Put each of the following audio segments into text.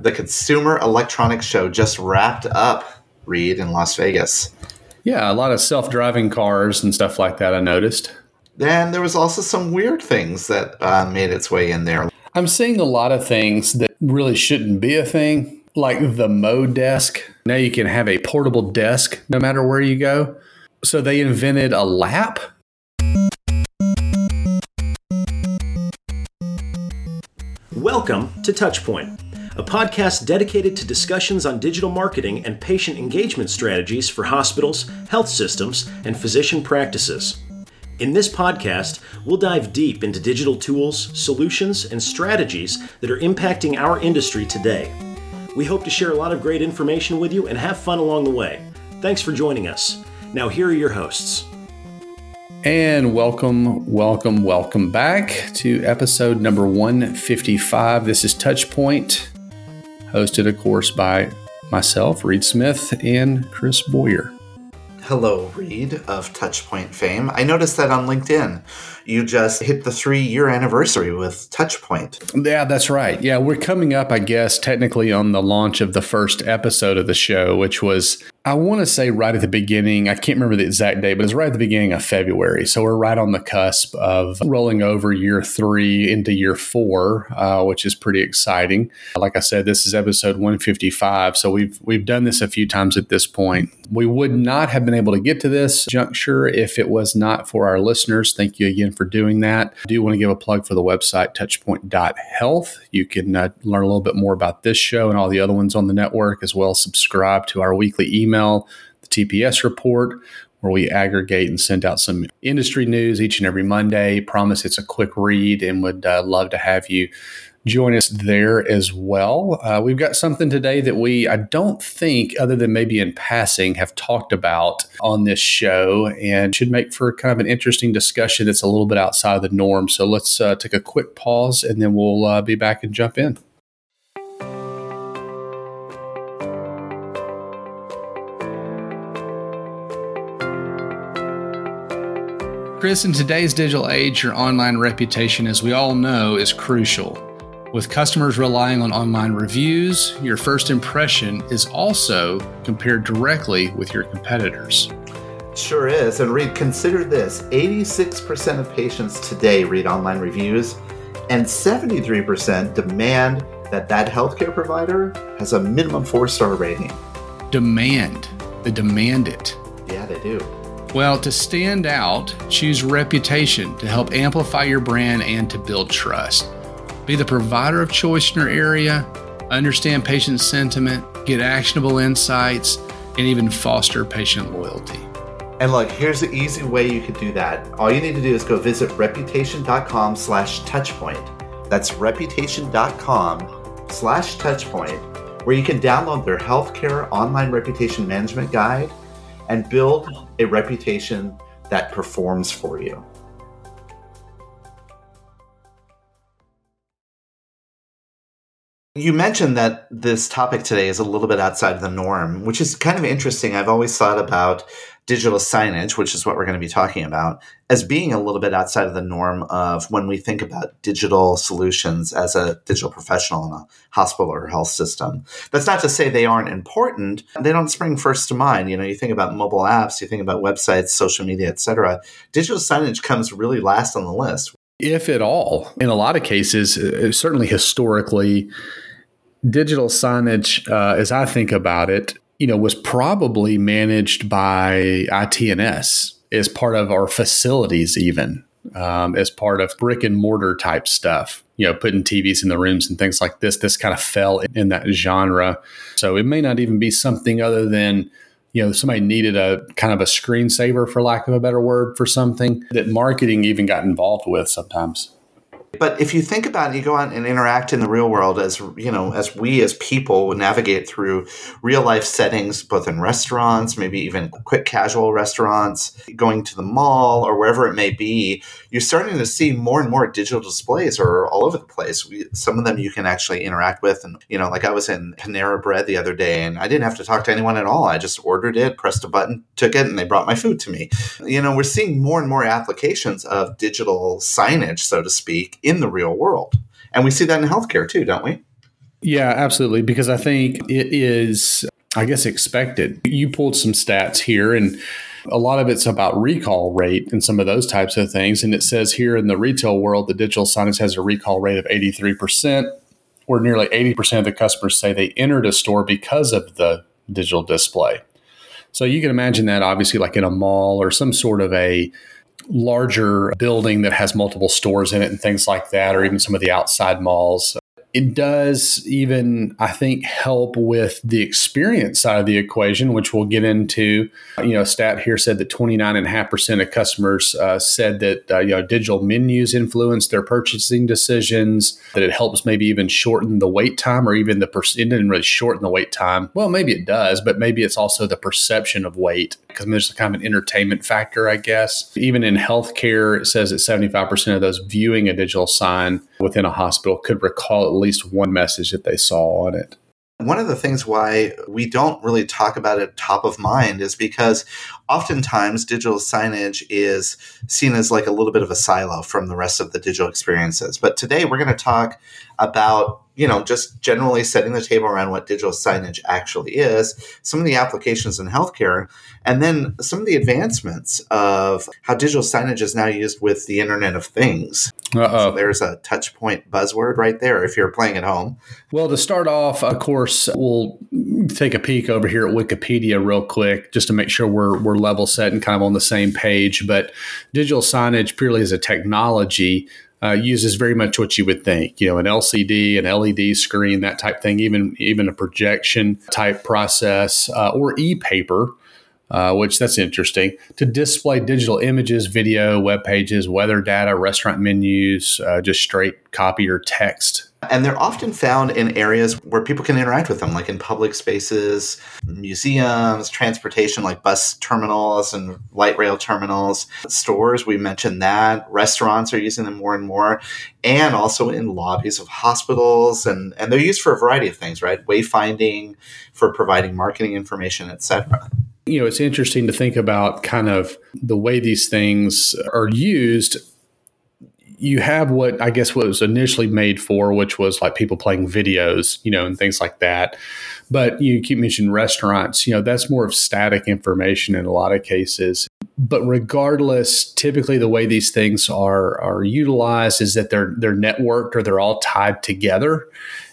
the Consumer Electronics Show just wrapped up, Reed, in Las Vegas. Yeah, a lot of self driving cars and stuff like that, I noticed. And there was also some weird things that uh, made its way in there. I'm seeing a lot of things that really shouldn't be a thing, like the Mo desk. Now you can have a portable desk no matter where you go. So they invented a lap. Welcome to Touchpoint, a podcast dedicated to discussions on digital marketing and patient engagement strategies for hospitals, health systems, and physician practices. In this podcast, we'll dive deep into digital tools, solutions, and strategies that are impacting our industry today. We hope to share a lot of great information with you and have fun along the way. Thanks for joining us. Now, here are your hosts. And welcome, welcome, welcome back to episode number 155. This is Touchpoint, hosted, of course, by myself, Reed Smith, and Chris Boyer. Hello, Reed of Touchpoint fame. I noticed that on LinkedIn. You just hit the three year anniversary with Touchpoint. Yeah, that's right. Yeah, we're coming up, I guess, technically on the launch of the first episode of the show, which was I want to say right at the beginning. I can't remember the exact date, but it's right at the beginning of February. So we're right on the cusp of rolling over year three into year four, uh, which is pretty exciting. Like I said, this is episode 155. So we've we've done this a few times at this point. We would not have been able to get to this juncture if it was not for our listeners. Thank you again for doing that. I do want to give a plug for the website touchpoint.health. You can uh, learn a little bit more about this show and all the other ones on the network, as well as subscribe to our weekly email the TPS report, where we aggregate and send out some industry news each and every Monday. Promise it's a quick read and would uh, love to have you join us there as well. Uh, we've got something today that we, I don't think, other than maybe in passing, have talked about on this show and should make for kind of an interesting discussion that's a little bit outside of the norm. So let's uh, take a quick pause and then we'll uh, be back and jump in. Chris, in today's digital age, your online reputation, as we all know, is crucial. With customers relying on online reviews, your first impression is also compared directly with your competitors. Sure is. And Reed, consider this 86% of patients today read online reviews, and 73% demand that that healthcare provider has a minimum four star rating. Demand. They demand it. Yeah, they do. Well, to stand out, choose reputation to help amplify your brand and to build trust. Be the provider of choice in your area, understand patient sentiment, get actionable insights, and even foster patient loyalty. And look, here's the easy way you could do that. All you need to do is go visit reputation.com slash touchpoint. That's reputation.com slash touchpoint, where you can download their healthcare online reputation management guide and build a reputation that performs for you. You mentioned that this topic today is a little bit outside of the norm, which is kind of interesting. I've always thought about digital signage, which is what we're going to be talking about, as being a little bit outside of the norm of when we think about digital solutions as a digital professional in a hospital or health system. That's not to say they aren't important. They don't spring first to mind. You know, you think about mobile apps, you think about websites, social media, etc. Digital signage comes really last on the list. If at all, in a lot of cases, uh, certainly historically, digital signage, uh, as I think about it, you know, was probably managed by ITNS as part of our facilities, even um, as part of brick and mortar type stuff. You know, putting TVs in the rooms and things like this. This kind of fell in that genre. So it may not even be something other than you know somebody needed a kind of a screensaver for lack of a better word for something that marketing even got involved with sometimes but if you think about it, you go out and interact in the real world as you know, as we as people navigate through real life settings, both in restaurants, maybe even quick casual restaurants, going to the mall or wherever it may be, you're starting to see more and more digital displays are all over the place. We, some of them you can actually interact with, and you know, like I was in Panera Bread the other day, and I didn't have to talk to anyone at all. I just ordered it, pressed a button, took it, and they brought my food to me. You know, we're seeing more and more applications of digital signage, so to speak in the real world. And we see that in healthcare too, don't we? Yeah, absolutely. Because I think it is, I guess, expected. You pulled some stats here, and a lot of it's about recall rate and some of those types of things. And it says here in the retail world, the digital signage has a recall rate of 83%, where nearly 80% of the customers say they entered a store because of the digital display. So you can imagine that obviously, like in a mall or some sort of a larger building that has multiple stores in it and things like that, or even some of the outside malls it does even, I think, help with the experience side of the equation, which we'll get into. You know, stat here said that 29.5% of customers uh, said that, uh, you know, digital menus influence their purchasing decisions, that it helps maybe even shorten the wait time or even the, per- it didn't really shorten the wait time. Well, maybe it does, but maybe it's also the perception of wait because there's kind of an entertainment factor, I guess. Even in healthcare, it says that 75% of those viewing a digital sign within a hospital could recall at least one message that they saw on it. One of the things why we don't really talk about it top of mind is because oftentimes digital signage is seen as like a little bit of a silo from the rest of the digital experiences. But today we're going to talk about you know, just generally setting the table around what digital signage actually is, some of the applications in healthcare, and then some of the advancements of how digital signage is now used with the Internet of Things. So there's a touch point buzzword right there if you're playing at home. Well, to start off, of course, we'll take a peek over here at Wikipedia real quick just to make sure we're, we're level set and kind of on the same page. But digital signage purely as a technology uh, uses very much what you would think, you know, an LCD, an LED screen, that type thing, even even a projection type process, uh, or e-paper, uh, which that's interesting to display digital images, video, web pages, weather data, restaurant menus, uh, just straight copy or text and they're often found in areas where people can interact with them, like in public spaces, museums, transportation, like bus terminals and light rail terminals, stores. We mentioned that. Restaurants are using them more and more, and also in lobbies of hospitals. And, and they're used for a variety of things, right? Wayfinding, for providing marketing information, etc you know, it's interesting to think about kind of the way these things are used you have what I guess what was initially made for, which was like people playing videos, you know, and things like that. But you keep mentioning restaurants, you know, that's more of static information in a lot of cases. But regardless, typically the way these things are are utilized is that they're they're networked or they're all tied together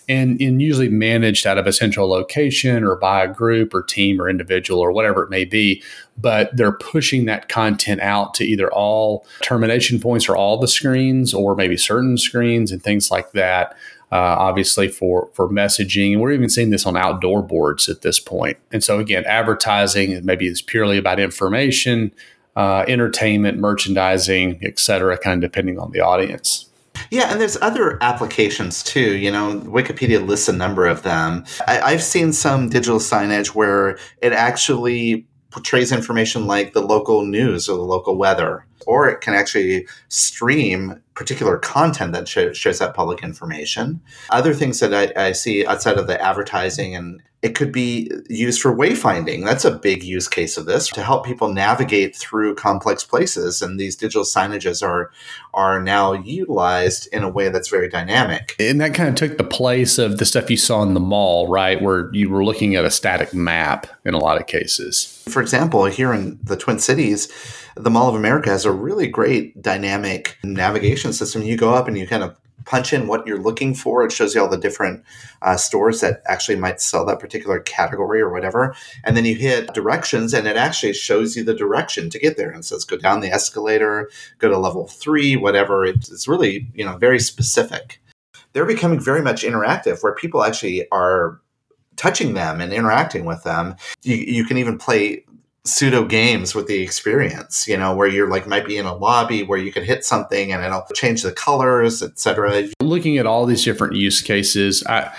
and, and usually managed out of a central location or by a group or team or individual or whatever it may be. But they're pushing that content out to either all termination points or all the screens or maybe certain screens and things like that. Uh, obviously for for messaging and we're even seeing this on outdoor boards at this point and so again advertising maybe is purely about information uh, entertainment merchandising et cetera kind of depending on the audience yeah, and there's other applications too. You know, Wikipedia lists a number of them. I, have seen some digital signage where it actually portrays information like the local news or the local weather, or it can actually stream particular content that shows that public information. Other things that I, I see outside of the advertising and it could be used for wayfinding. That's a big use case of this to help people navigate through complex places. And these digital signages are are now utilized in a way that's very dynamic. And that kind of took the place of the stuff you saw in the mall, right? Where you were looking at a static map in a lot of cases. For example, here in the Twin Cities, the Mall of America has a really great dynamic navigation system. You go up and you kind of punch in what you're looking for. It shows you all the different uh, stores that actually might sell that particular category or whatever. And then you hit directions, and it actually shows you the direction to get there and says go down the escalator, go to level three, whatever. It's really you know very specific. They're becoming very much interactive, where people actually are touching them and interacting with them. You, you can even play pseudo games with the experience, you know, where you're like might be in a lobby where you can hit something and it'll change the colors, etc. Looking at all these different use cases, I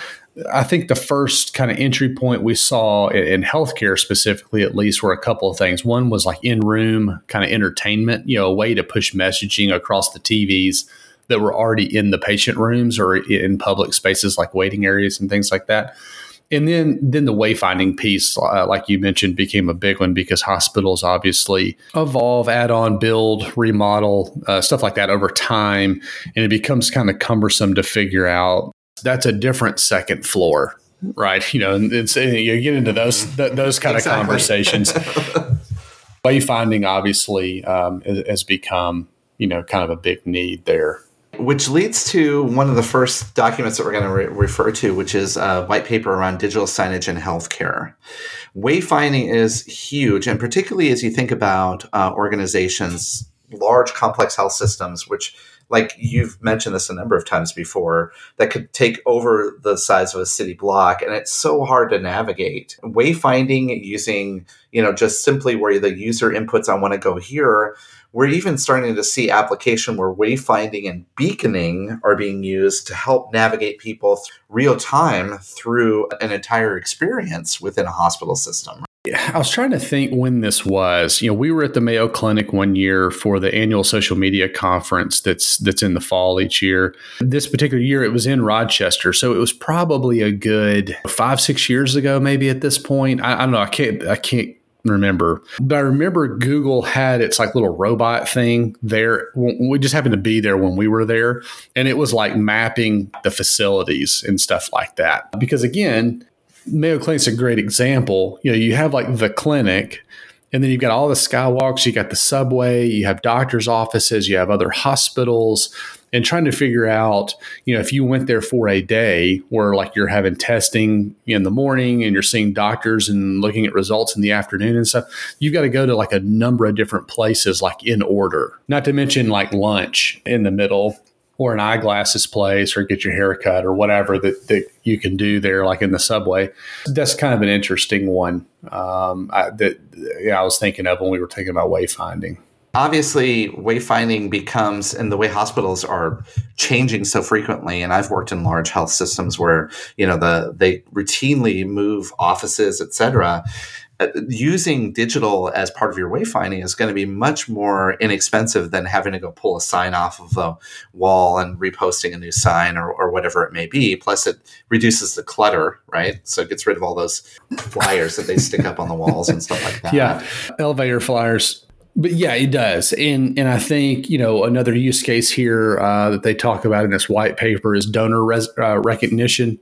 I think the first kind of entry point we saw in healthcare specifically, at least, were a couple of things. One was like in room kind of entertainment, you know, a way to push messaging across the TVs that were already in the patient rooms or in public spaces like waiting areas and things like that and then then the wayfinding piece uh, like you mentioned became a big one because hospitals obviously evolve add on build remodel uh, stuff like that over time and it becomes kind of cumbersome to figure out that's a different second floor, right? You know, it's you get into those th- those kind exactly. of conversations. Wayfinding obviously um, has become you know kind of a big need there. Which leads to one of the first documents that we're going to re- refer to, which is a white paper around digital signage in healthcare. Wayfinding is huge, and particularly as you think about uh, organizations, large complex health systems, which like you've mentioned this a number of times before, that could take over the size of a city block, and it's so hard to navigate. Wayfinding using, you know, just simply where the user inputs, I want to go here. We're even starting to see application where wayfinding and beaconing are being used to help navigate people real time through an entire experience within a hospital system. I was trying to think when this was. You know, we were at the Mayo Clinic one year for the annual social media conference that's that's in the fall each year. This particular year it was in Rochester, so it was probably a good 5 6 years ago maybe at this point. I, I don't know, I can't I can't remember. But I remember Google had its like little robot thing there. We just happened to be there when we were there. And it was like mapping the facilities and stuff like that. Because again, Mayo Clinic's a great example. You know, you have like the clinic, and then you've got all the skywalks, you got the subway, you have doctors' offices, you have other hospitals, and trying to figure out, you know, if you went there for a day where like you're having testing in the morning and you're seeing doctors and looking at results in the afternoon and stuff, you've got to go to like a number of different places, like in order, not to mention like lunch in the middle or an eyeglasses place or get your hair cut or whatever that, that you can do there, like in the subway. That's kind of an interesting one um, I, that yeah, I was thinking of when we were thinking about wayfinding. Obviously, wayfinding becomes, and the way hospitals are changing so frequently. And I've worked in large health systems where you know the they routinely move offices, et cetera uh, using digital as part of your wayfinding is going to be much more inexpensive than having to go pull a sign off of a wall and reposting a new sign or, or whatever it may be. Plus, it reduces the clutter, right? So it gets rid of all those flyers that they stick up on the walls and stuff like that. Yeah, elevator flyers. But yeah, it does, and and I think you know another use case here uh, that they talk about in this white paper is donor res- uh, recognition.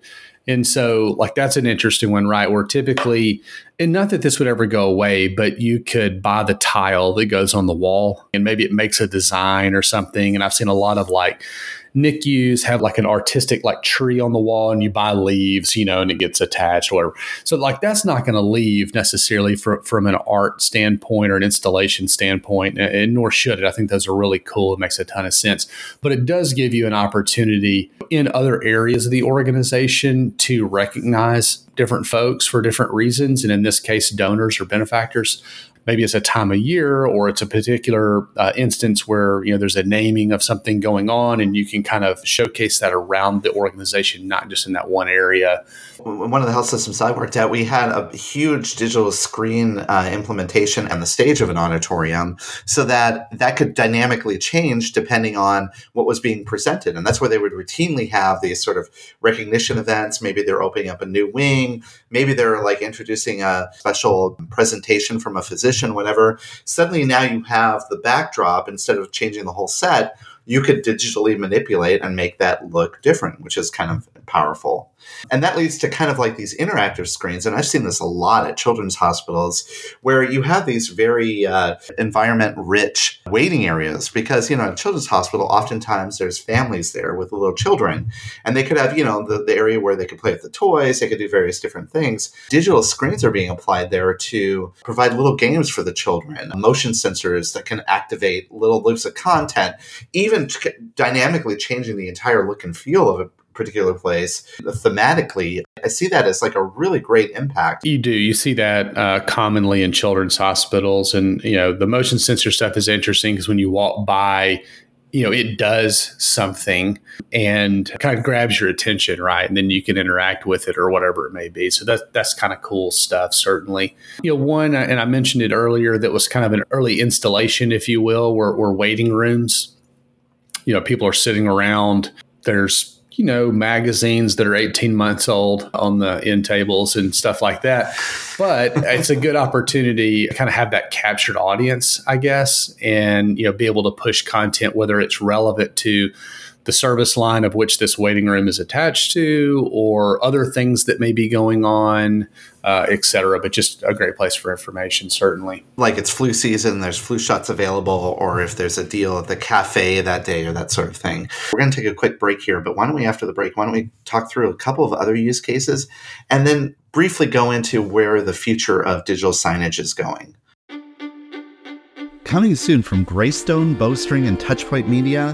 And so, like, that's an interesting one, right? Where typically, and not that this would ever go away, but you could buy the tile that goes on the wall and maybe it makes a design or something. And I've seen a lot of like NICUs have like an artistic like tree on the wall and you buy leaves, you know, and it gets attached or whatever. So like that's not going to leave necessarily for, from an art standpoint or an installation standpoint, and, and nor should it. I think those are really cool. It makes a ton of sense. But it does give you an opportunity in other areas of the organization to recognize different folks for different reasons. And in this case, donors or benefactors maybe it's a time of year or it's a particular uh, instance where you know there's a naming of something going on and you can kind of showcase that around the organization not just in that one area. One of the health systems i worked at we had a huge digital screen uh, implementation and the stage of an auditorium so that that could dynamically change depending on what was being presented. And that's where they would routinely have these sort of recognition events. Maybe they're opening up a new wing. Maybe they're like introducing a special presentation from a physician whatever. Suddenly now you have the backdrop instead of changing the whole set, you could digitally manipulate and make that look different, which is kind of powerful. And that leads to kind of like these interactive screens. And I've seen this a lot at children's hospitals where you have these very uh, environment rich waiting areas because, you know, at children's hospital, oftentimes there's families there with little children. And they could have, you know, the, the area where they could play with the toys, they could do various different things. Digital screens are being applied there to provide little games for the children, motion sensors that can activate little loops of content, even dynamically changing the entire look and feel of a particular place. Thematically, I see that as like a really great impact. You do. You see that uh, commonly in children's hospitals. And, you know, the motion sensor stuff is interesting because when you walk by, you know, it does something and kind of grabs your attention, right? And then you can interact with it or whatever it may be. So that's that's kind of cool stuff, certainly. You know, one, uh, and I mentioned it earlier, that was kind of an early installation, if you will, were, were waiting rooms. You know, people are sitting around. There's you know, magazines that are 18 months old on the end tables and stuff like that. But it's a good opportunity to kind of have that captured audience, I guess, and, you know, be able to push content, whether it's relevant to the service line of which this waiting room is attached to, or other things that may be going on, uh, et cetera. But just a great place for information, certainly. Like it's flu season, there's flu shots available, or if there's a deal at the cafe that day or that sort of thing. We're going to take a quick break here, but why don't we, after the break, why don't we talk through a couple of other use cases and then briefly go into where the future of digital signage is going. Coming soon from Greystone, Bowstring, and Touchpoint Media,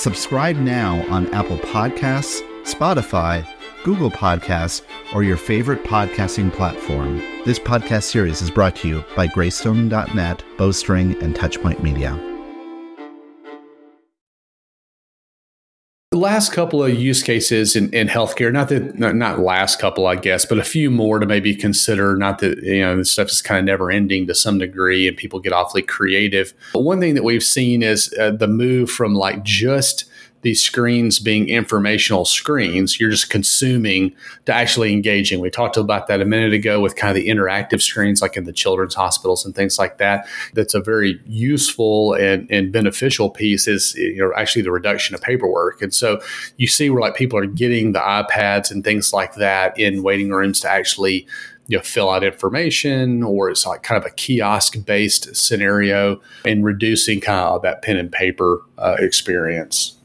Subscribe now on Apple Podcasts, Spotify, Google Podcasts, or your favorite podcasting platform. This podcast series is brought to you by Greystone.net, Bowstring, and Touchpoint Media. The last couple of use cases in, in healthcare, not that not, not last couple, I guess, but a few more to maybe consider. Not that you know this stuff is kind of never ending to some degree, and people get awfully creative. But one thing that we've seen is uh, the move from like just these screens being informational screens, you're just consuming to actually engaging. We talked about that a minute ago with kind of the interactive screens, like in the children's hospitals and things like that. That's a very useful and, and beneficial piece is you know actually the reduction of paperwork. And so you see where like people are getting the iPads and things like that in waiting rooms to actually you know, fill out information or it's like kind of a kiosk based scenario and reducing kind of that pen and paper uh, experience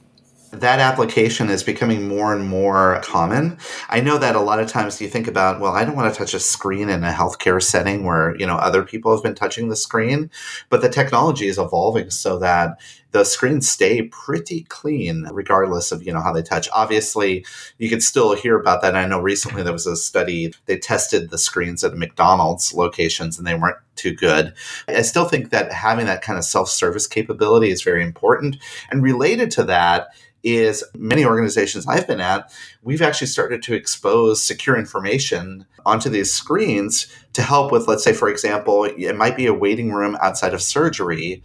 that application is becoming more and more common. I know that a lot of times you think about, well, I don't want to touch a screen in a healthcare setting where, you know, other people have been touching the screen, but the technology is evolving so that the screens stay pretty clean regardless of, you know, how they touch. Obviously, you can still hear about that. I know recently there was a study they tested the screens at McDonald's locations and they weren't too good. I still think that having that kind of self-service capability is very important. And related to that, is many organizations I've been at, we've actually started to expose secure information onto these screens to help with, let's say, for example, it might be a waiting room outside of surgery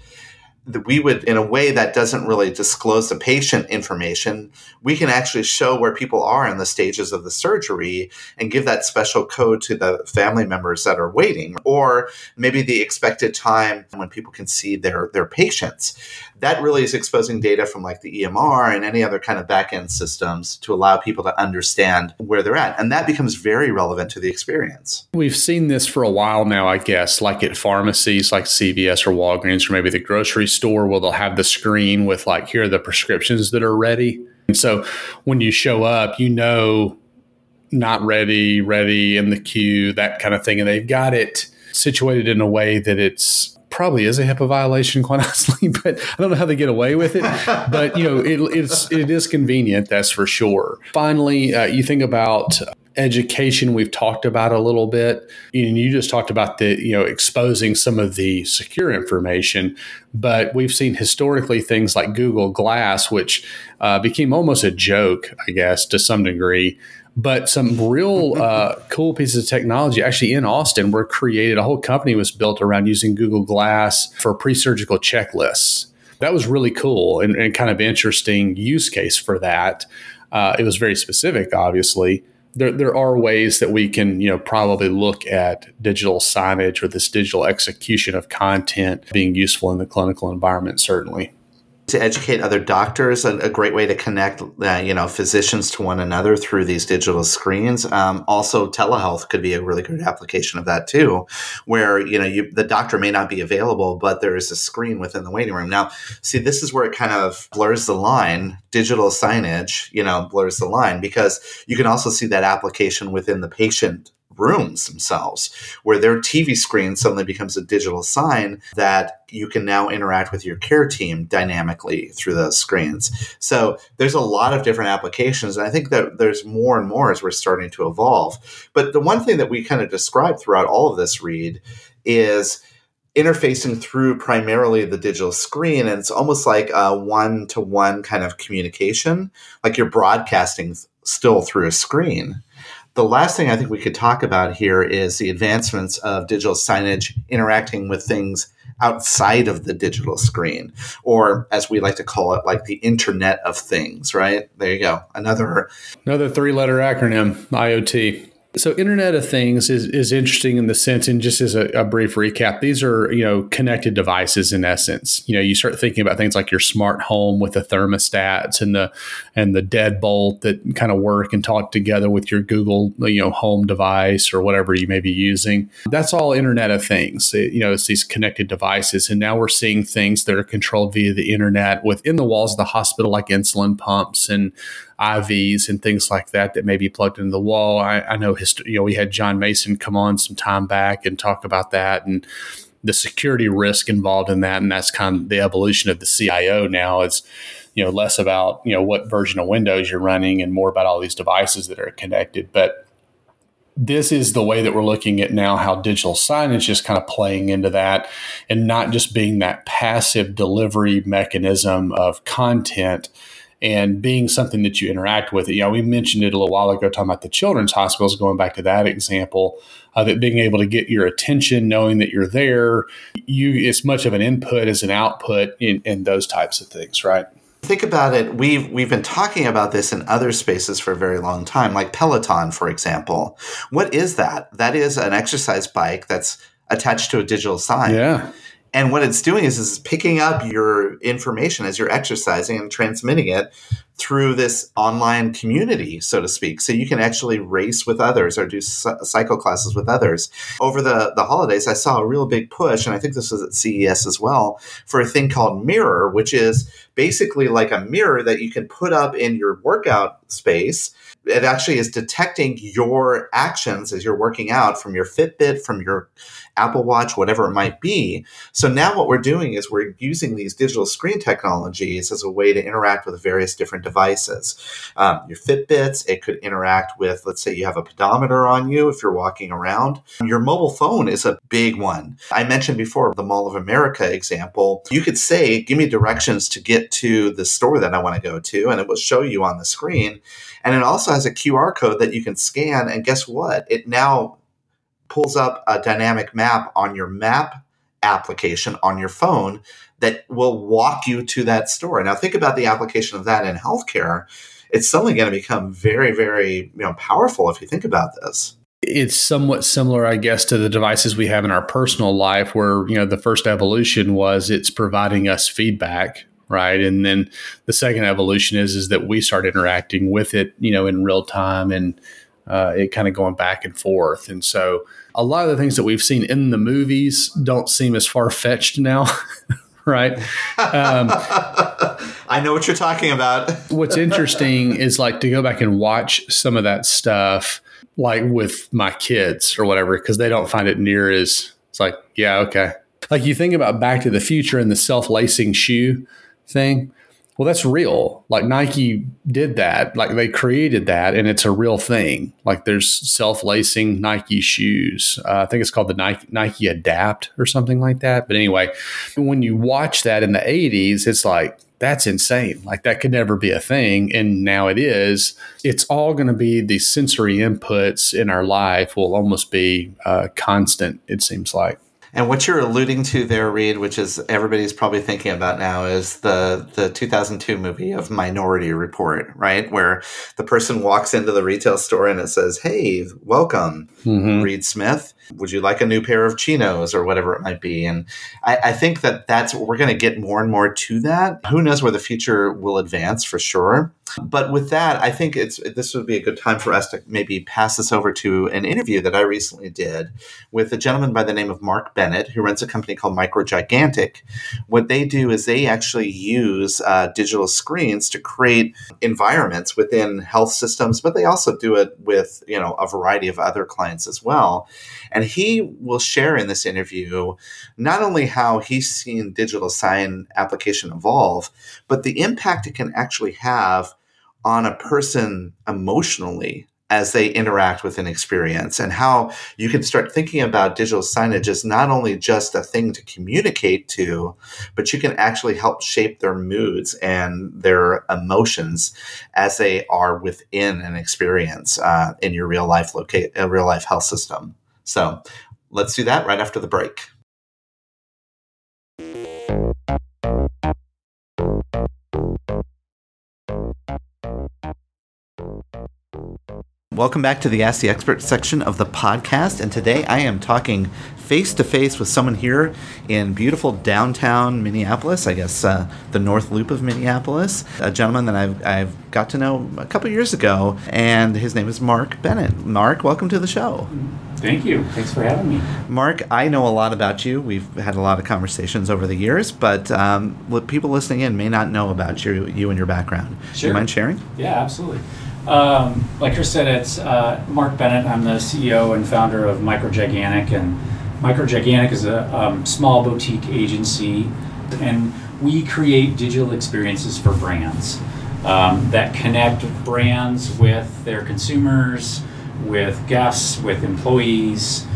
we would, in a way that doesn't really disclose the patient information, we can actually show where people are in the stages of the surgery and give that special code to the family members that are waiting, or maybe the expected time when people can see their, their patients. That really is exposing data from like the EMR and any other kind of backend systems to allow people to understand where they're at. And that becomes very relevant to the experience. We've seen this for a while now, I guess, like at pharmacies like CVS or Walgreens or maybe the grocery store where they'll have the screen with like, here are the prescriptions that are ready. And so when you show up, you know, not ready, ready in the queue, that kind of thing. And they've got it situated in a way that it's probably is a HIPAA violation, quite honestly, but I don't know how they get away with it. But you know, it, it's it is convenient, that's for sure. Finally, uh, you think about education we've talked about a little bit and you just talked about the you know exposing some of the secure information but we've seen historically things like google glass which uh, became almost a joke i guess to some degree but some real uh, cool pieces of technology actually in Austin were created. A whole company was built around using Google Glass for pre surgical checklists. That was really cool and, and, kind of interesting use case for that. Uh, it was very specific, obviously. There, there are ways that we can, you know, probably look at digital signage or this digital execution of content being useful in the clinical environment, certainly to educate other doctors, a, a great way to connect, uh, you know, physicians to one another through these digital screens. Um, also, telehealth could be a really good application of that too, where you know you, the doctor may not be available, but there is a screen within the waiting room. Now, see, this is where it kind of blurs the line. Digital signage, you know, blurs the line because you can also see that application within the patient rooms themselves, where their TV screen suddenly becomes a digital sign that you can now interact with your care team dynamically through those screens. So there's a lot of different applications. And I think that there's more and more as we're starting to evolve. But the one thing that we kind of describe throughout all of this Reed is interfacing through primarily the digital screen and it's almost like a one to one kind of communication like you're broadcasting still through a screen. The last thing I think we could talk about here is the advancements of digital signage interacting with things outside of the digital screen, or as we like to call it, like the Internet of Things, right? There you go. Another another three letter acronym, IoT. So Internet of Things is, is interesting in the sense, and just as a, a, brief recap, these are you know connected devices in essence. You know, you start thinking about things like your smart home with the thermostats and the and the deadbolt that kind of work and talk together with your Google you know home device or whatever you may be using. That's all Internet of Things. It, you know, it's these connected devices, and now we're seeing things that are controlled via the internet within the walls of the hospital, like insulin pumps and IVs and things like that that may be plugged into the wall. I, I know, hist- you know, we had John Mason come on some time back and talk about that and the security risk involved in that, and that's kind of the evolution of the CIO now. Is you know less about you know what version of Windows you're running and more about all these devices that are connected, but this is the way that we're looking at now how digital signage is kind of playing into that and not just being that passive delivery mechanism of content and being something that you interact with. You know, we mentioned it a little while ago, talking about the children's hospitals, going back to that example of it being able to get your attention, knowing that you're there. You, it's much of an input as an output in, in those types of things, right? Think about it. We've we've been talking about this in other spaces for a very long time, like Peloton, for example. What is that? That is an exercise bike that's attached to a digital sign. Yeah. And what it's doing is, is picking up your information as you're exercising and transmitting it through this online community, so to speak. So you can actually race with others or do cycle classes with others. Over the, the holidays, I saw a real big push, and I think this was at CES as well, for a thing called Mirror, which is basically like a mirror that you can put up in your workout space it actually is detecting your actions as you're working out from your Fitbit, from your Apple Watch, whatever it might be. So now what we're doing is we're using these digital screen technologies as a way to interact with various different devices. Um, your Fitbits, it could interact with, let's say you have a pedometer on you if you're walking around. Your mobile phone is a big one. I mentioned before the Mall of America example. You could say, give me directions to get to the store that I want to go to, and it will show you on the screen. And it also has a QR code that you can scan. And guess what? It now pulls up a dynamic map on your map application on your phone that will walk you to that store. Now, think about the application of that in healthcare. It's suddenly going to become very, very you know, powerful if you think about this it's somewhat similar i guess to the devices we have in our personal life where you know the first evolution was it's providing us feedback right? And then the second evolution is is that we start interacting with it, you know, in real time and uh, it kind of going back and forth. And so a lot of the things that we've seen in the movies don't seem as far fetched now. right? Um, I know what you're talking about. what's interesting is like to go back and watch some of that stuff, like with my kids or whatever, because they don't find it near as it's like, yeah, okay. Like you think about Back to the Future and the self lacing shoe thing. Well, that's real. Like Nike did that. Like they created that, and it's a real thing. Like there's self-lacing Nike shoes. Uh, I think it's called the Nike Nike Adapt or something like that. But anyway, when you watch that in the '80s, it's like that's insane. Like that could never be a thing, and now it is. It's all going to be the sensory inputs in our life will almost be uh, constant. It seems like. And what you're alluding to there, Reed, which is everybody's probably thinking about now, is the the 2002 movie of Minority Report, right? Where the person walks into the retail store and it says, "Hey, welcome, mm-hmm. Reed Smith." Would you like a new pair of chinos or whatever it might be? And i, I think that that's we're going to get more and more to that. Who knows where the future will advance for sure. But with that i think it's this would be a good time for us to maybe pass this over to an interview that i recently did with a gentleman by the name of mark bennett who runs a company called microgigantic. What they do is they actually use uh, digital screens to create environments within health systems but they also do it with you know a variety of other clients as well and he will share in this interview not only how he's seen digital sign application evolve, but the impact it can actually have on a person emotionally as they interact with an experience and how you can start thinking about digital signage as not only just a thing to communicate to, but you can actually help shape their moods and their emotions as they are within an experience uh, in your real life locate a real life health system. So let's do that right after the break. Welcome back to the Ask the Expert section of the podcast. And today I am talking face to face with someone here in beautiful downtown Minneapolis, I guess uh, the North Loop of Minneapolis, a gentleman that I've, I've got to know a couple years ago. And his name is Mark Bennett. Mark, welcome to the show. Thank you. Thanks for having me. Mark, I know a lot about you. We've had a lot of conversations over the years, but um, people listening in may not know about you, you and your background. Sure. Do you mind sharing? Yeah, absolutely. Um, like Chris said, it's uh, Mark Bennett. I'm the CEO and founder of Microgigantic, and Microgigantic is a um, small boutique agency, and we create digital experiences for brands um, that connect brands with their consumers, with guests, with employees.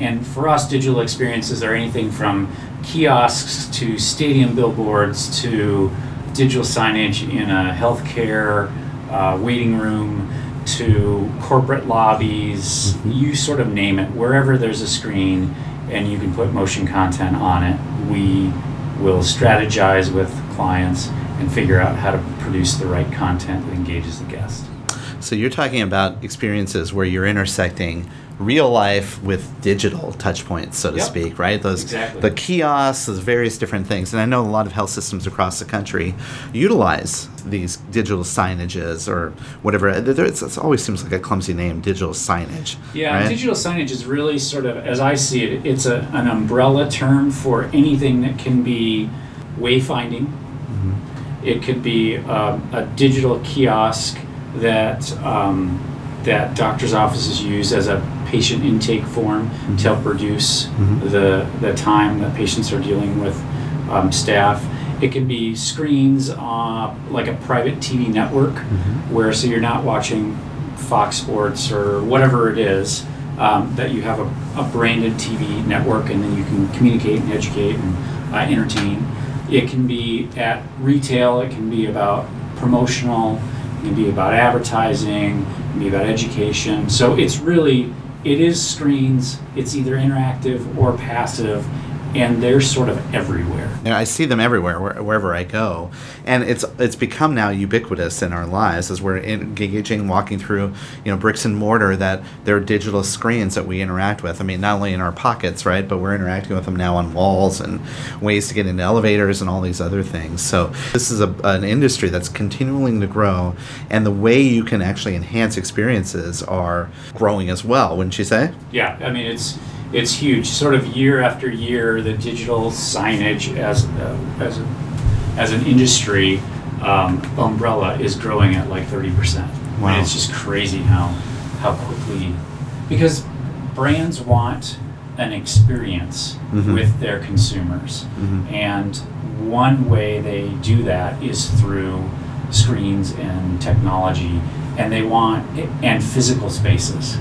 And for us, digital experiences are anything from kiosks to stadium billboards to digital signage in a healthcare uh, waiting room to corporate lobbies, mm-hmm. you sort of name it, wherever there's a screen and you can put motion content on it, we will strategize with clients and figure out how to produce the right content that engages the guest. So you're talking about experiences where you're intersecting real life with digital touch points, so to yep. speak, right? Those exactly. the kiosks, those various different things. And I know a lot of health systems across the country utilize these digital signages or whatever. it always seems like a clumsy name, digital signage. Yeah, right? digital signage is really sort of, as I see it, it's a, an umbrella term for anything that can be wayfinding. Mm-hmm. It could be um, a digital kiosk that um, that doctors' offices use as a patient intake form mm-hmm. to help reduce mm-hmm. the, the time that patients are dealing with um, staff. It can be screens uh, like a private TV network, mm-hmm. where so you're not watching Fox Sports or whatever it is, um, that you have a, a, branded TV network and then you can communicate and educate and uh, entertain. It can be at retail, it can be about promotional, can be about advertising, it can be about education. So it's really it is screens. It's either interactive or passive, and they're sort of everywhere. Yeah, I see them everywhere wherever I go, and it's it's become now ubiquitous in our lives as we're engaging, walking through, you know, bricks and mortar. That they're digital screens that we interact with. I mean, not only in our pockets, right, but we're interacting with them now on walls and ways to get into elevators and all these other things. So this is a, an industry that's continuing to grow, and the way you can actually enhance experiences are growing as well. Wouldn't you say? Yeah, I mean it's it's huge. Sort of year after year, the digital signage as uh, as a, as an industry um, umbrella is growing at like thirty percent. Wow. And it's just crazy how how quickly because brands want an experience mm-hmm. with their consumers, mm-hmm. and one way they do that is through screens and technology, and they want and physical spaces.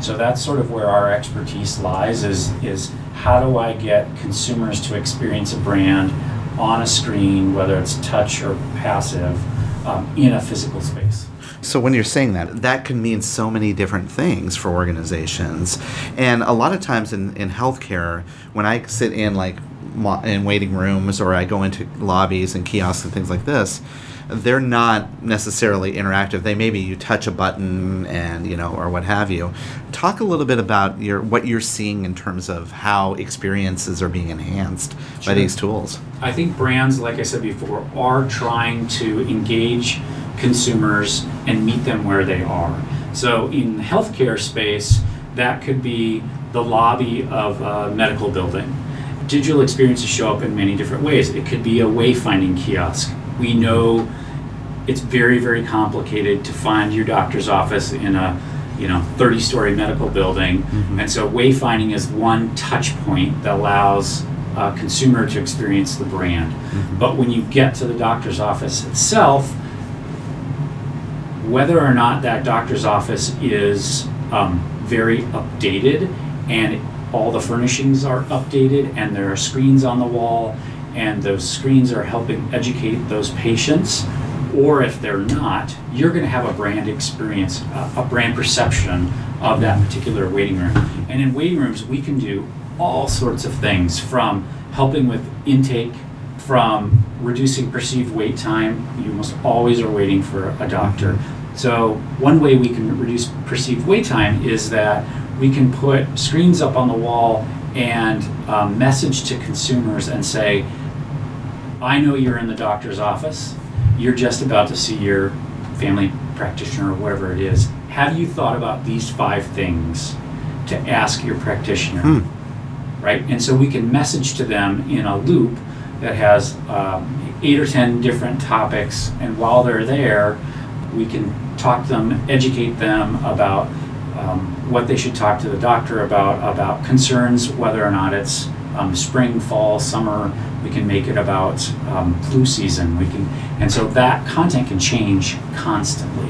So that's sort of where our expertise lies is, is how do I get consumers to experience a brand on a screen, whether it's touch or passive, um, in a physical space. So when you're saying that, that can mean so many different things for organizations. And a lot of times in, in healthcare, when I sit in like in waiting rooms or I go into lobbies and kiosks and things like this, they're not necessarily interactive. They maybe you touch a button and you know or what have you. Talk a little bit about your what you're seeing in terms of how experiences are being enhanced sure. by these tools. I think brands, like I said before, are trying to engage consumers and meet them where they are. So in the healthcare space, that could be the lobby of a medical building. Digital experiences show up in many different ways. It could be a wayfinding kiosk we know it's very, very complicated to find your doctor's office in a you know 30 story medical building mm-hmm. and so wayfinding is one touch point that allows a consumer to experience the brand mm-hmm. but when you get to the doctor's office itself whether or not that doctor's office is um, very updated and all the furnishings are updated and there are screens on the wall and those screens are helping educate those patients or if they're not you're going to have a brand experience a, brand perception of that particular waiting room. And in waiting rooms we can do all sorts of things from helping with intake from reducing perceived wait time. You almost always are waiting for a doctor. So one way we can reduce perceived wait time is that we can put screens up on the wall and um, message to consumers and say, I know you're in the doctor's office. You're just about to see your family practitioner or whatever it is. Have you thought about these five things to ask your practitioner? Hmm. Right? And so we can message to them in a loop that has um, eight or ten different topics. And while they're there, we can talk to them, educate them about um, what they should talk to the doctor about, about concerns, whether or not it's um, spring, fall, summer. We can make it about um, flu season. We can, and so that content can change constantly.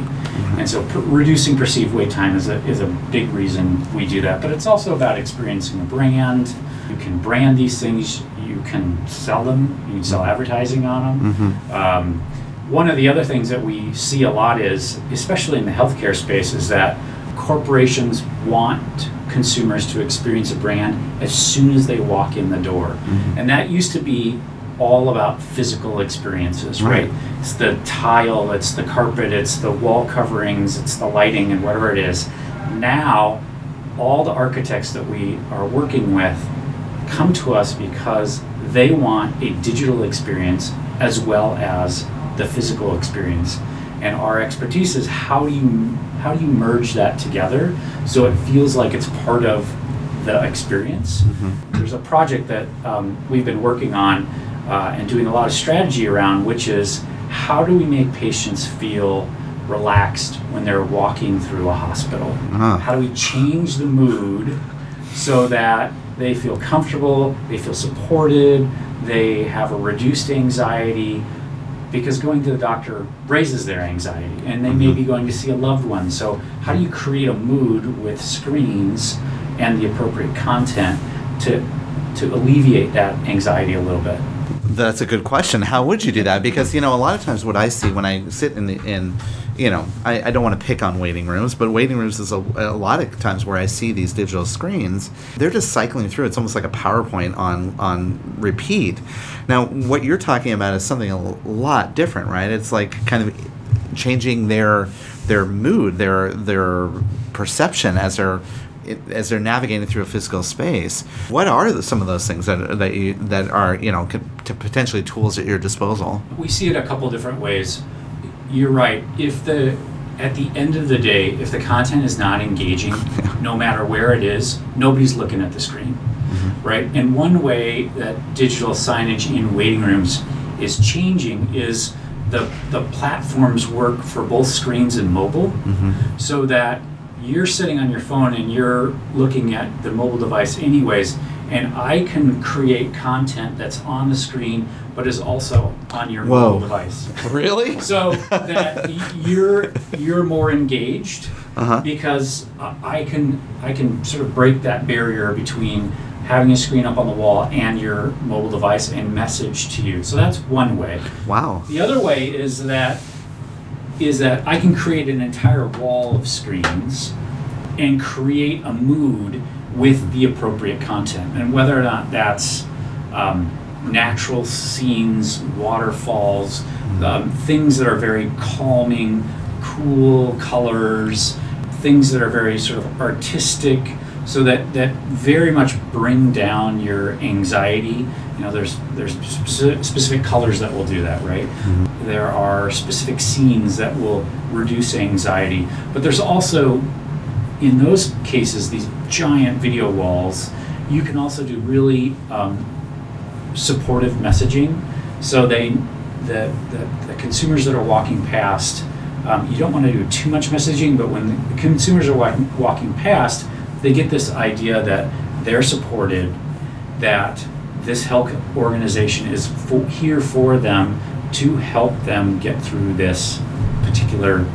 And so per- reducing perceived wait time is a, is a big reason we do that. But it's also about experiencing a brand. You can brand these things. You can sell them. You can sell advertising on them. Um, one of the other things that we see a lot is, especially in the healthcare space, is that corporations want consumers to experience a brand as soon as they walk in the door. Mm-hmm. And that used to be all about physical experiences, right? Right. It's the tile, it's the carpet, it's the wall coverings, it's the lighting, and whatever it is. Now, all the architects that we are working with come to us because they want a digital experience as well as the physical experience. And our expertise is how do you how do you merge that together so it feels like it's part of the experience. There's a project that um, we've been working on uh, and doing a lot of strategy around, which is how do we make patients feel relaxed when they're walking through a hospital? Ah. How do we change the mood so that they feel comfortable, they feel supported, they have a reduced anxiety? Because going to the doctor raises their anxiety, and they may mm-hmm. be going to see a loved one. So, how do you create a mood with screens and the appropriate content to to alleviate that anxiety a little bit? That's a good question. How would you do that? Because you know, a lot of times what I see when I sit in the in, you know, I, I don't want to pick on waiting rooms, but waiting rooms is a, a lot of times where I see these digital screens. They're just cycling through. It's almost like a PowerPoint on on repeat. Now, what you're talking about is something a lot different, right? It's like kind of changing their their mood, their their perception as they're as they're navigating through a physical space. What are the, some of those things that that you that are you know could, to potentially tools at your disposal? We see it a couple different ways. You're right. If the at the end of the day, if the content is not engaging, no matter where it is, nobody's looking at the screen, mm-hmm. right? And one way that digital signage in waiting rooms is changing is the the platforms work for both screens and mobile, mm-hmm. so that you're sitting on your phone and you're looking at the mobile device anyways and i can create content that's on the screen but is also on your Whoa. mobile device Really? so that you're you're more engaged Uh-huh. because I I can I can sort of break that barrier between having a screen up on the wall and your mobile device and message to you. So that's one way. Wow. The other way is that is that I can create an entire wall of screens and create a mood with the appropriate content, and whether or not that's um, natural scenes, waterfalls, um, things that are very calming, cool colors, things that are very sort of artistic, so that that very much bring down your anxiety. You know, there's there's speci- specific colors that will do that, right? There are specific scenes that will reduce anxiety, but there's also in those cases, these giant video walls, you can also do really um, supportive messaging. So they, the, the, the consumers that are walking past, um, you don't want to do too much messaging, but when the consumers are walking, walking past, they get this idea that they're supported, that this health organization is fo- here for them to help them get through this particular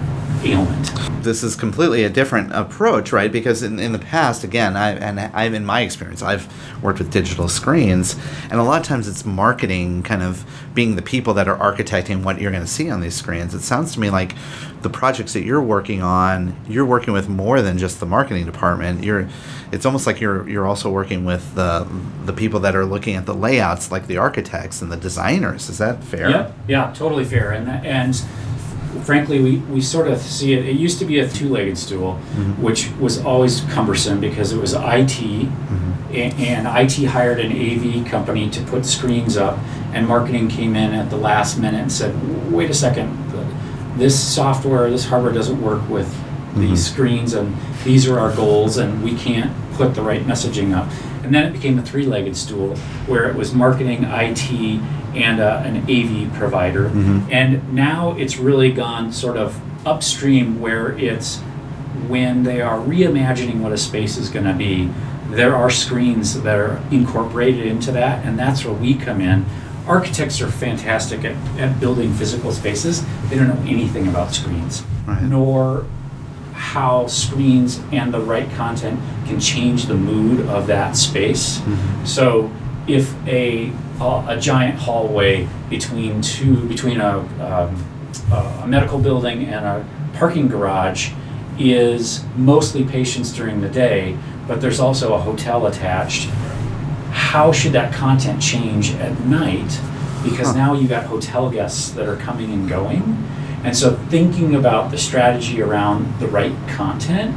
ailment. This is completely a different approach, right? Because in, in the past, again, I and I'm in my experience, I've worked with digital screens, and a lot of times it's marketing kind of being the people that are architecting what you're going to see on these screens. It sounds to me like the projects that you're working on, you're working with more than just the marketing department. You're it's almost like you're you're also working with the the people that are looking at the layouts, like the architects and the designers. Is that fair? Yeah, yeah, totally fair. And and frankly, we, we sort of see it. It used to be a two-legged stool, mm-hmm. which was always cumbersome because it was IT, mm-hmm. and, and IT hired an AV company to put screens up, and marketing came in at the last minute and said, "Wait a second, this software, this hardware doesn't work with." These mm-hmm. screens and these are our goals, and we can't put the right messaging up. And then it became a three legged stool where it was marketing, IT, and uh, an AV provider. Mm-hmm. And now it's really gone sort of upstream where it's when they are reimagining what a space is going to be, there are screens that are incorporated into that, and that's where we come in. Architects are fantastic at, at building physical spaces. They don't know anything about screens, right. nor how screens and the right content can change the mood of that space. Mm-hmm. So if a a giant hallway between two between a, um, a medical building and a parking garage is mostly patients during the day, but there's also a hotel attached. How should that content change at night? Because huh. now you got hotel guests that are coming and going. And so thinking about the strategy around the right content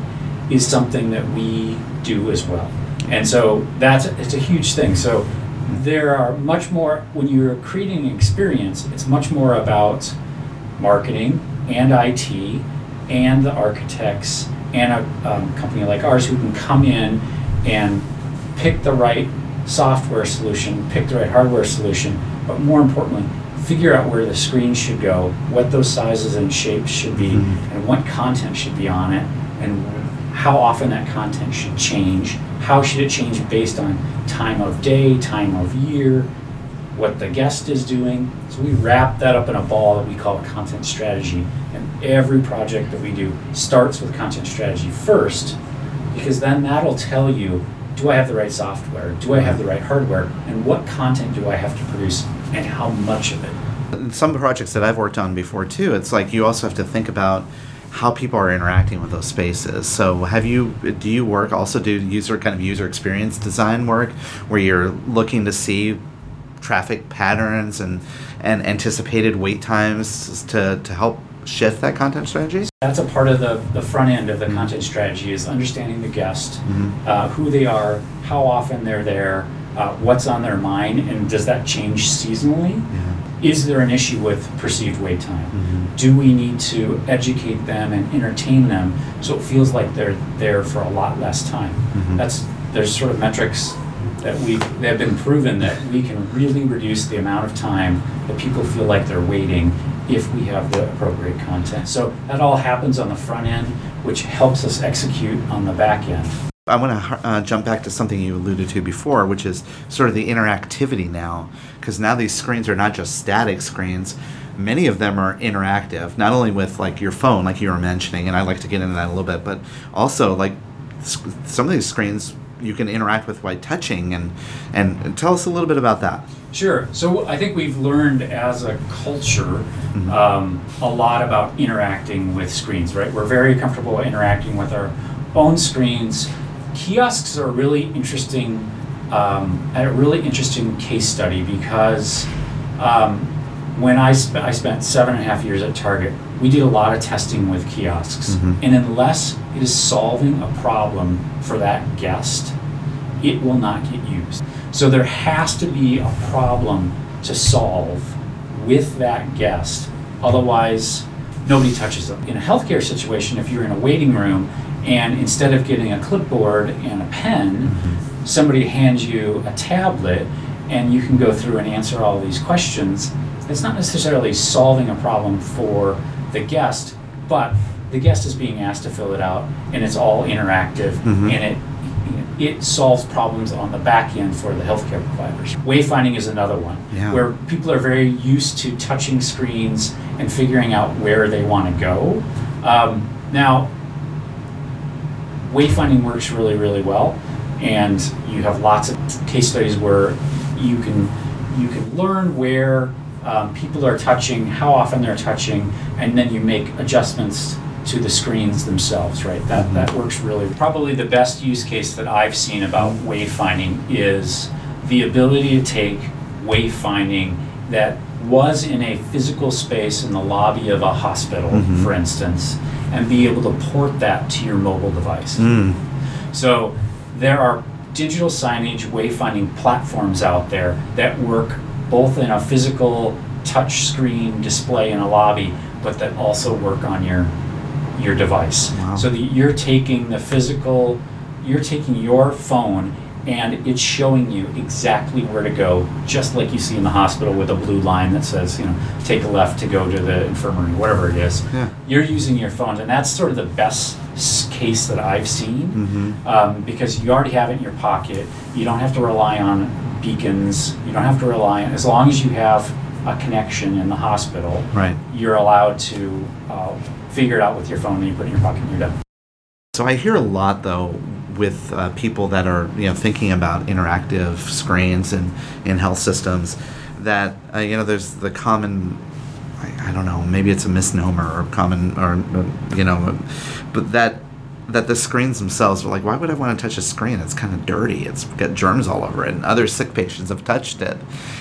is something that we do as well. And so that's it's a huge thing. So there are much more when you're creating an experience it's much more about marketing and it and the architects and a um, company like ours who can come in and pick the right software solution pick the right hardware solution but more importantly figure out where the screen should go what those sizes and shapes should be mm-hmm. and what content should be on it and how often that content should change, how should it change based on time of day, time of year, what the guest is doing. So we wrap that up in a ball that we call content strategy. And every project that we do starts with content strategy first, because then that'll tell you do I have the right software? Do I have the right hardware? And what content do I have to produce and how much of it? Some projects that I've worked on before too, it's like you also have to think about how people are interacting with those spaces. So, have you do you work also do user kind of user experience design work where you're looking to see traffic patterns and and anticipated wait times to to help shift that content strategy? That's a part of the, the front end of the content strategy is understanding the guest, mm-hmm. uh, who they are, how often they're there, uh, what's on their mind, and does that change seasonally? Yeah is there an issue with perceived wait time? Mm-hmm. Do we need to educate them and entertain them so it feels like they're there for a lot less time? Mm-hmm. That's there's sort of metrics that we that have been proven that we can really reduce the amount of time that people feel like they're waiting if we have the appropriate content. So that all happens on the front end, which helps us execute on the back end. I want to uh, jump back to something you alluded to before, which is sort of the interactivity now, because now these screens are not just static screens. Many of them are interactive, not only with like your phone, like you were mentioning, and I'd like to get into that a little bit, but also like some of these screens you can interact with by touching, and and tell us a little bit about that. Sure. So I think we've learned as a culture mm-hmm. um, a lot about interacting with screens. Right, we're very comfortable interacting with our own screens kiosks are a really interesting, um, a really interesting case study because um, when I, sp- I spent seven and a half years at Target, we did a lot of testing with kiosks. Mm-hmm. And unless it is solving a problem for that guest, it will not get used. So there has to be a problem to solve with that guest. Otherwise, nobody touches them. In a healthcare situation, if you're in a waiting room and instead of getting a clipboard and a pen, mm-hmm. somebody hands you a tablet and you can go through and answer all these questions. It's not necessarily solving a problem for the guest, but the guest is being asked to fill it out and it's all interactive mm-hmm. and it it solves problems on the back end for the healthcare providers. Wayfinding is another one yeah. where people are very used to touching screens and figuring out where they want to go Um, now, wayfinding works really, really well, and you have lots of case studies where you can you can learn where um, people are touching, how often they're touching, and then you make adjustments to the screens themselves. Right, that that works really. Probably the best use case that I've seen about wayfinding is the ability to take wayfinding that was in a physical space in the lobby of a hospital, for instance, and be able to port that to your mobile device. Hmm. So there are digital signage wayfinding platforms out there that work both in a physical touch screen display in a lobby, but that also work on your your device. Wow. So that you're taking the physical, you're taking your phone and it's showing you exactly where to go, just like you see in the hospital with a blue line that says, you know, take a left to go to the infirmary, whatever it is. Yeah. You're using your phone, and that's sort of the best case that I've seen um, because you already have it in your pocket. You don't have to rely on beacons. You don't have to rely on, as long as you have a connection in the hospital, Right. you're allowed to uh, figure it out with your phone and you put it in your pocket and you're done. So I hear a lot though with uh, people that are you know thinking about interactive screens and in health systems that uh, you know there's the common I, I don't know maybe it's a misnomer or common or uh, you know but that that the screens themselves are like why would I want to touch a screen? It's kind of dirty. It's got germs all over it and other sick patients have touched it.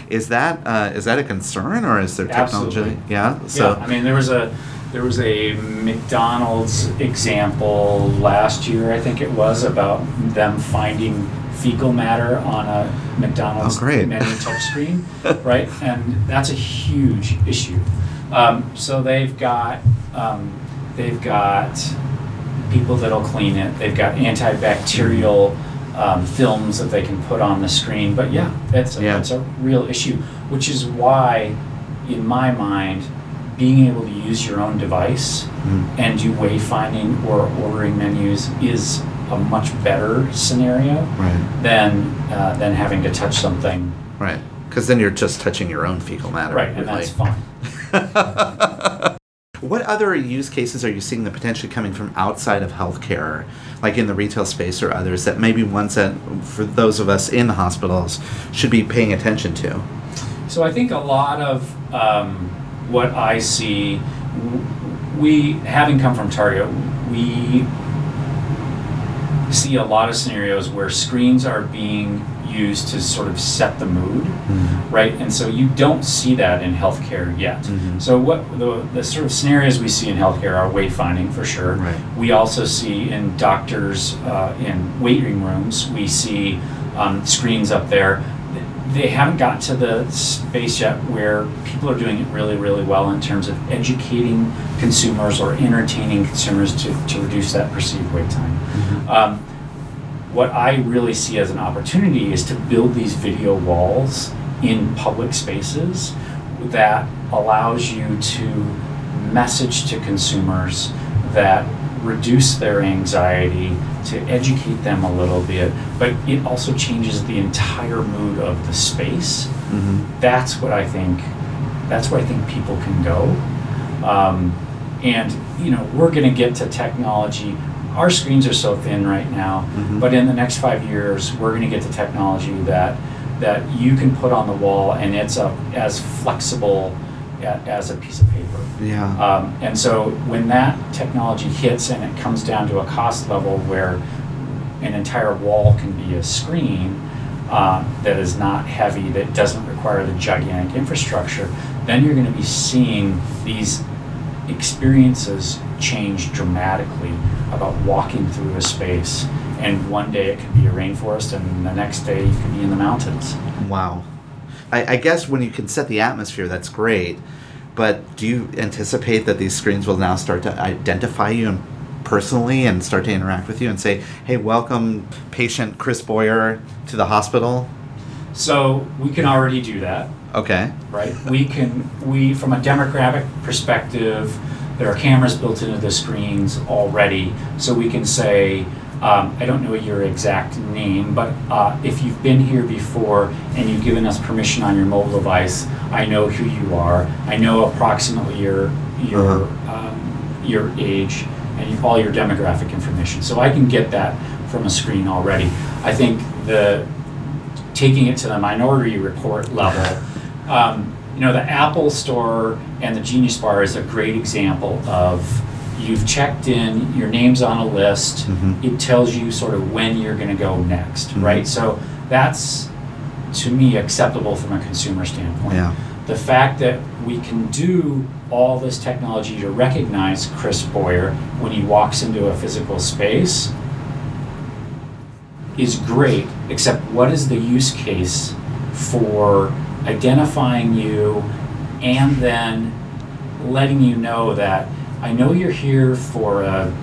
Is that uh, is that a concern or is there technology? Absolutely. yeah so yeah, I mean, there was a there was a McDonald's example last year, I think it was, about them finding fecal matter on a McDonald's Oh, great. menu touchscreen, right? And that's a huge issue. Um, so they've got um, they've got people that'll clean it. They've got antibacterial um, films that they can put on the screen. But yeah, that's a, Yeah. that's a real issue, which is why, in my mind, being able to use your own device Mm. and do wayfinding or ordering menus is a much better scenario right than uh, than having to touch something. right because then you're just touching your own fecal matter Right, and really. that's fine. What other use cases are you seeing that potentially coming from outside of healthcare, like in the retail space or others, that maybe ones that for those of us in the hospitals should be paying attention to? So I think a lot of um, what I see, we having come from Target, we see a lot of scenarios where screens are being used to sort of set the mood, right? And so you don't see that in healthcare yet. So what the, the sort of scenarios we see in healthcare are wayfinding for sure. Right. We also see in doctors uh, in waiting rooms, we see um, screens up there. They haven't got to the space yet where people are doing it really, really well in terms of educating consumers or entertaining consumers to, to reduce that perceived wait time. Um, what I really see as an opportunity is to build these video walls in public spaces that allows you to message to consumers that reduce their anxiety, to educate them a little bit, but it also changes the entire mood of the space. That's what I think. That's where I think people can go. Um, and you know, we're going to get to technology. Our screens are so thin right now, but in the next five years, we're going to get to technology that that you can put on the wall, and it's a, as flexible a, as a piece of paper. Yeah. Um, and so when that technology hits and it comes down to a cost level where an entire wall can be a screen uh, that is not heavy, that doesn't require the gigantic infrastructure, then you're going to be seeing these experiences change dramatically about walking through a space. And one day it could be a rainforest, and the next day you could be in the mountains. Wow. I, I guess when you can set the atmosphere, that's great. But do you anticipate that these screens will now start to identify you and personally and start to interact with you and say, "Hey, welcome, patient Chris Boyer, to the hospital"? So we can already do that. Okay. right? We can, we, from a demographic perspective, there are cameras built into the screens already, so we can say, um, I don't know your exact name, but uh, if you've been here before and you've given us permission on your mobile device, I know who you are. I know approximately your your um, your age, and all your demographic information. So I can get that from a screen already. I think the taking it to the minority report level, um, you know, the Apple Store and the Genius Bar is a great example of you've checked in, your name's on a list, Mhm. it tells you sort of when you're going to go next, Mhm. right? So that's to me acceptable from a consumer standpoint. Yeah. The fact that we can do all this technology to recognize Chris Boyer when he walks into a physical space is great, except what is the use case for identifying you and then letting you know that I know you're here for a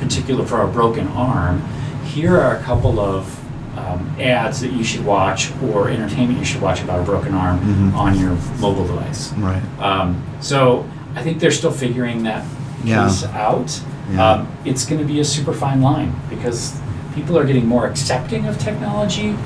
particular for a broken arm. Here are a couple of um, ads that you should watch or entertainment you should watch about a broken arm Mhm. on your mobile device. Right. Um, so I think they're still figuring that Yeah. piece out. Yeah. Um, it's going to be a super fine line because people are getting more accepting of technology,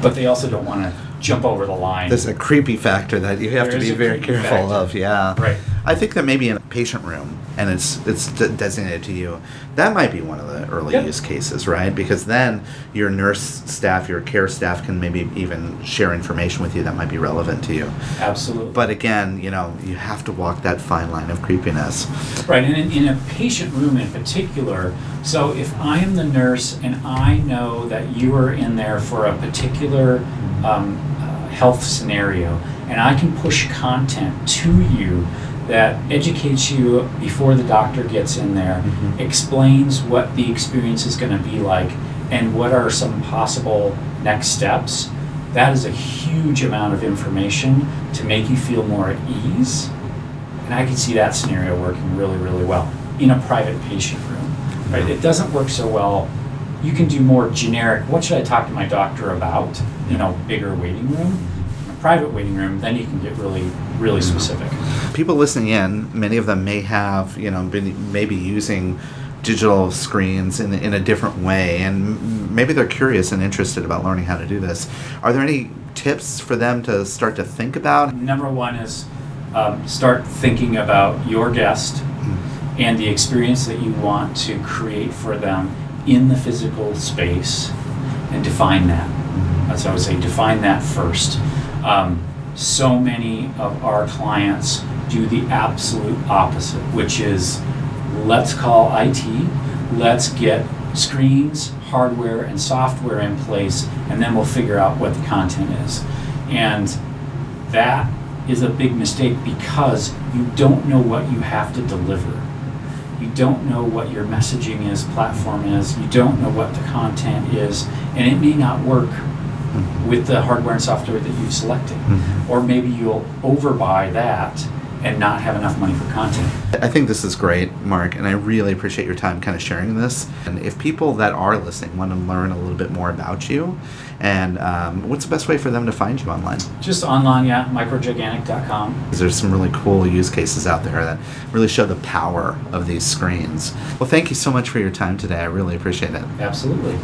but they also don't want to jump over the line. There's a creepy factor that you have There to be very careful factor. of. Yeah. Right. I think that maybe in a patient room and it's it's designated to you, that might be one of the early Yep. use cases, right? Because then your nurse staff, your care staff can maybe even share information with you that might be relevant to you. Absolutely. But again, you know, you have to walk that fine line of creepiness. Right, and in, in a patient room in particular, so if I am the nurse and I know that you are in there for a particular um, health scenario, and I can push content to you that educates you before the doctor gets in there, mm-hmm. explains what the experience is going to be like, and what are some possible next steps. That is a huge amount of information to make you feel more at ease. And I can see that scenario working really, really well in a private patient room. Right? It doesn't work so well. You can do more generic. What should I talk to my doctor about? You know, bigger waiting room. A private waiting room, then you can get really, really specific. People listening in, many of them may have, you know, been maybe using digital screens in, in a different way and maybe they're curious and interested about learning how to do this. Are there any tips for them to start to think about? Number one is um, start thinking about your guest and the experience that you want to create for them in the physical space and define that. That's what I would say, define that first. Um, so many of our clients do the absolute opposite, which is let's call IT, let's get screens, hardware, and software in place, and then we'll figure out what the content is. And that is a big mistake because you don't know what you have to deliver. You don't know what your messaging is, platform is, you don't know what the content is, and it may not work mm-hmm. with the hardware and software that you've selected. Mm-hmm. Or maybe you'll overbuy that and not have enough money for content. I think this is great, Mark, and I really appreciate your time kind of sharing this. And if people that are listening want to learn a little bit more about you, and um, what's the best way for them to find you online? Just online, yeah, microgigantic.com. There's some really cool use cases out there that really show the power of these screens. Well, thank you so much for your time today. I really appreciate it. Absolutely.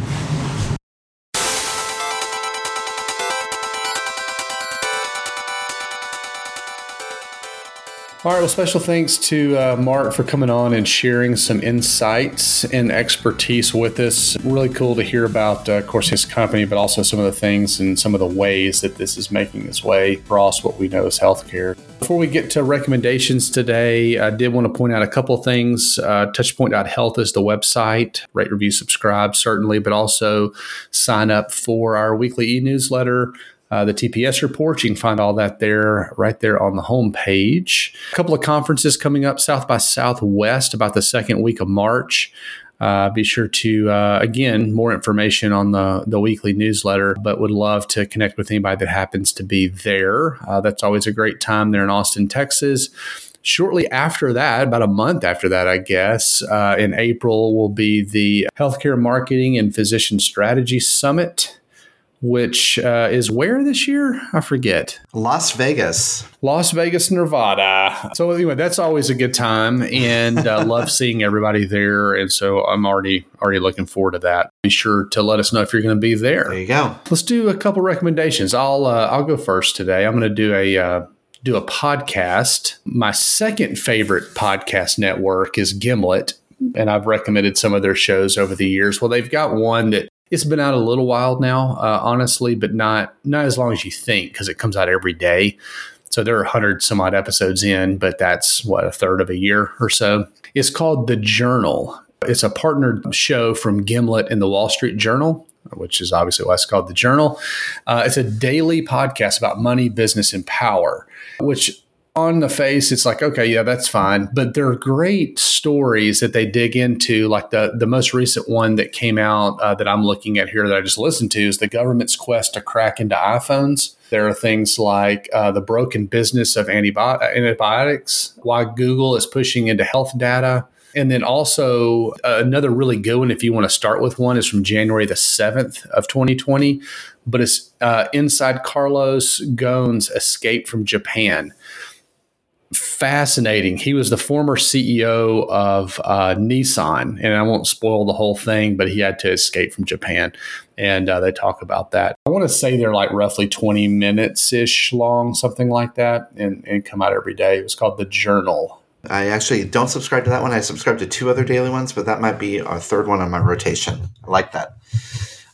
All right. Well, special thanks to uh, Mark for coming on and sharing some insights and expertise with us. Really cool to hear about, uh, of course, his company, but also some of the things and some of the ways that this is making its way across what we know as healthcare. Before we get to recommendations today, I did want to point out a couple things. Uh, Touchpoint.health is the website. Rate, review, subscribe, certainly, but also sign up for our weekly e newsletter. Uh, the TPS reports. You can find all that there, right there on the homepage. A couple of conferences coming up South by Southwest about the second week of March. Uh, be sure to, uh, again, more information on the, the weekly newsletter, but would love to connect with anybody that happens to be there. Uh, that's always a great time there in Austin, Texas. Shortly after that, about a month after that, I guess, uh, in April will be the Healthcare Marketing and Physician Strategy Summit which uh, is where this year? I forget. Las Vegas. Las Vegas, Nevada. So anyway, that's always a good time, and uh, love seeing everybody there. And so I'm already already looking forward to that. Be sure to let us know if you're going to be there. There you go. Let's do a couple recommendations. I'll uh, I'll go first today. I'm going to do a uh, do a podcast. My second favorite podcast network is Gimlet, and I've recommended some of their shows over the years. Well, they've got one that it's been out a little while now, uh, honestly, but not not as long as you think because it comes out every day. So there are hundred some odd episodes in, but that's what a third of a year or so. It's called The Journal. It's a partnered show from Gimlet and the Wall Street Journal, which is obviously why it's called The Journal. Uh, it's a daily podcast about money, business, and power, which on the face, it's like, okay, yeah, that's fine. But there are great stories that they dig into. Like the, the most recent one that came out uh, that I'm looking at here that I just listened to is the government's quest to crack into iPhones. There are things like uh, the broken business of antibiotics, why Google is pushing into health data. And then also uh, another really good one, if you want to start with one, is from January the 7th of 2020, but it's uh, Inside Carlos Ghosn's Escape from Japan fascinating. He was the former CEO of uh, Nissan, and I won't spoil the whole thing, but he had to escape from Japan, and uh, they talk about that. I want to say they're like roughly 20 minutes ish long, something like that, and, and come out every day. It was called The Journal. I actually don't subscribe to that one. I subscribe to two other daily ones, but that might be our third one on my rotation. I like that.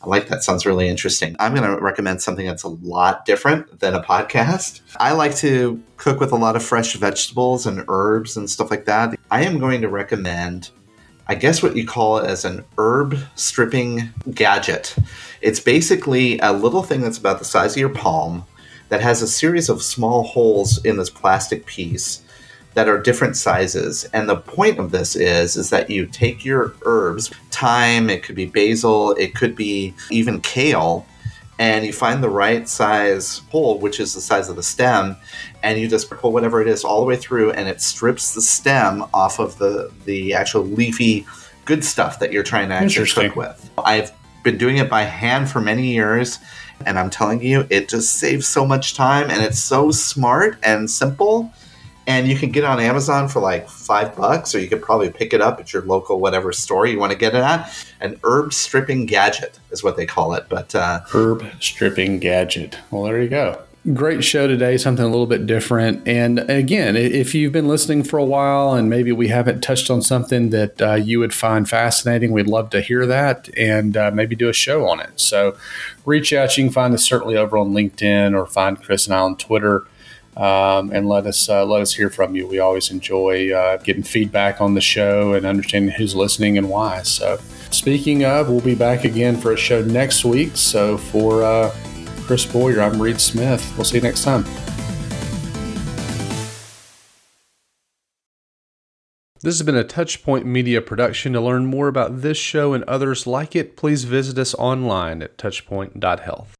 I like that. Sounds really interesting. I'm going to recommend something that's a lot different than a podcast. I like to cook with a lot of fresh vegetables and herbs and stuff like that. I am going to recommend, I guess, what you call it as an herb stripping gadget. It's basically a little thing that's about the size of your palm that has a series of small holes in this plastic piece that are different sizes. And the point of this is is that you take your herbs, thyme, it could be basil, it could be even kale, and you find the right size hole, which is the size of the stem, and you just pull whatever it is all the way through and it strips the stem off of the the actual leafy good stuff that you're trying to actually cook with. I've been doing it by hand for many years and I'm telling you it just saves so much time and it's so smart and simple and you can get it on Amazon for like five bucks, or you could probably pick it up at your local whatever store you want to get it at. An herb stripping gadget is what they call it. But uh, herb stripping gadget. Well, there you go. Great show today, something a little bit different. And again, if you've been listening for a while and maybe we haven't touched on something that uh, you would find fascinating, we'd love to hear that and uh, maybe do a show on it. So reach out. You can find us certainly over on LinkedIn or find Chris and I on Twitter um, and let us uh, let us hear from you. We always enjoy uh, getting feedback on the show and understanding who's listening and why. So, speaking of, we'll be back again for a show next week. So, for uh, Chris Boyer, I'm Reed Smith. We'll see you next time. This has been a Touchpoint Media production. To learn more about this show and others like it, please visit us online at touchpoint.health.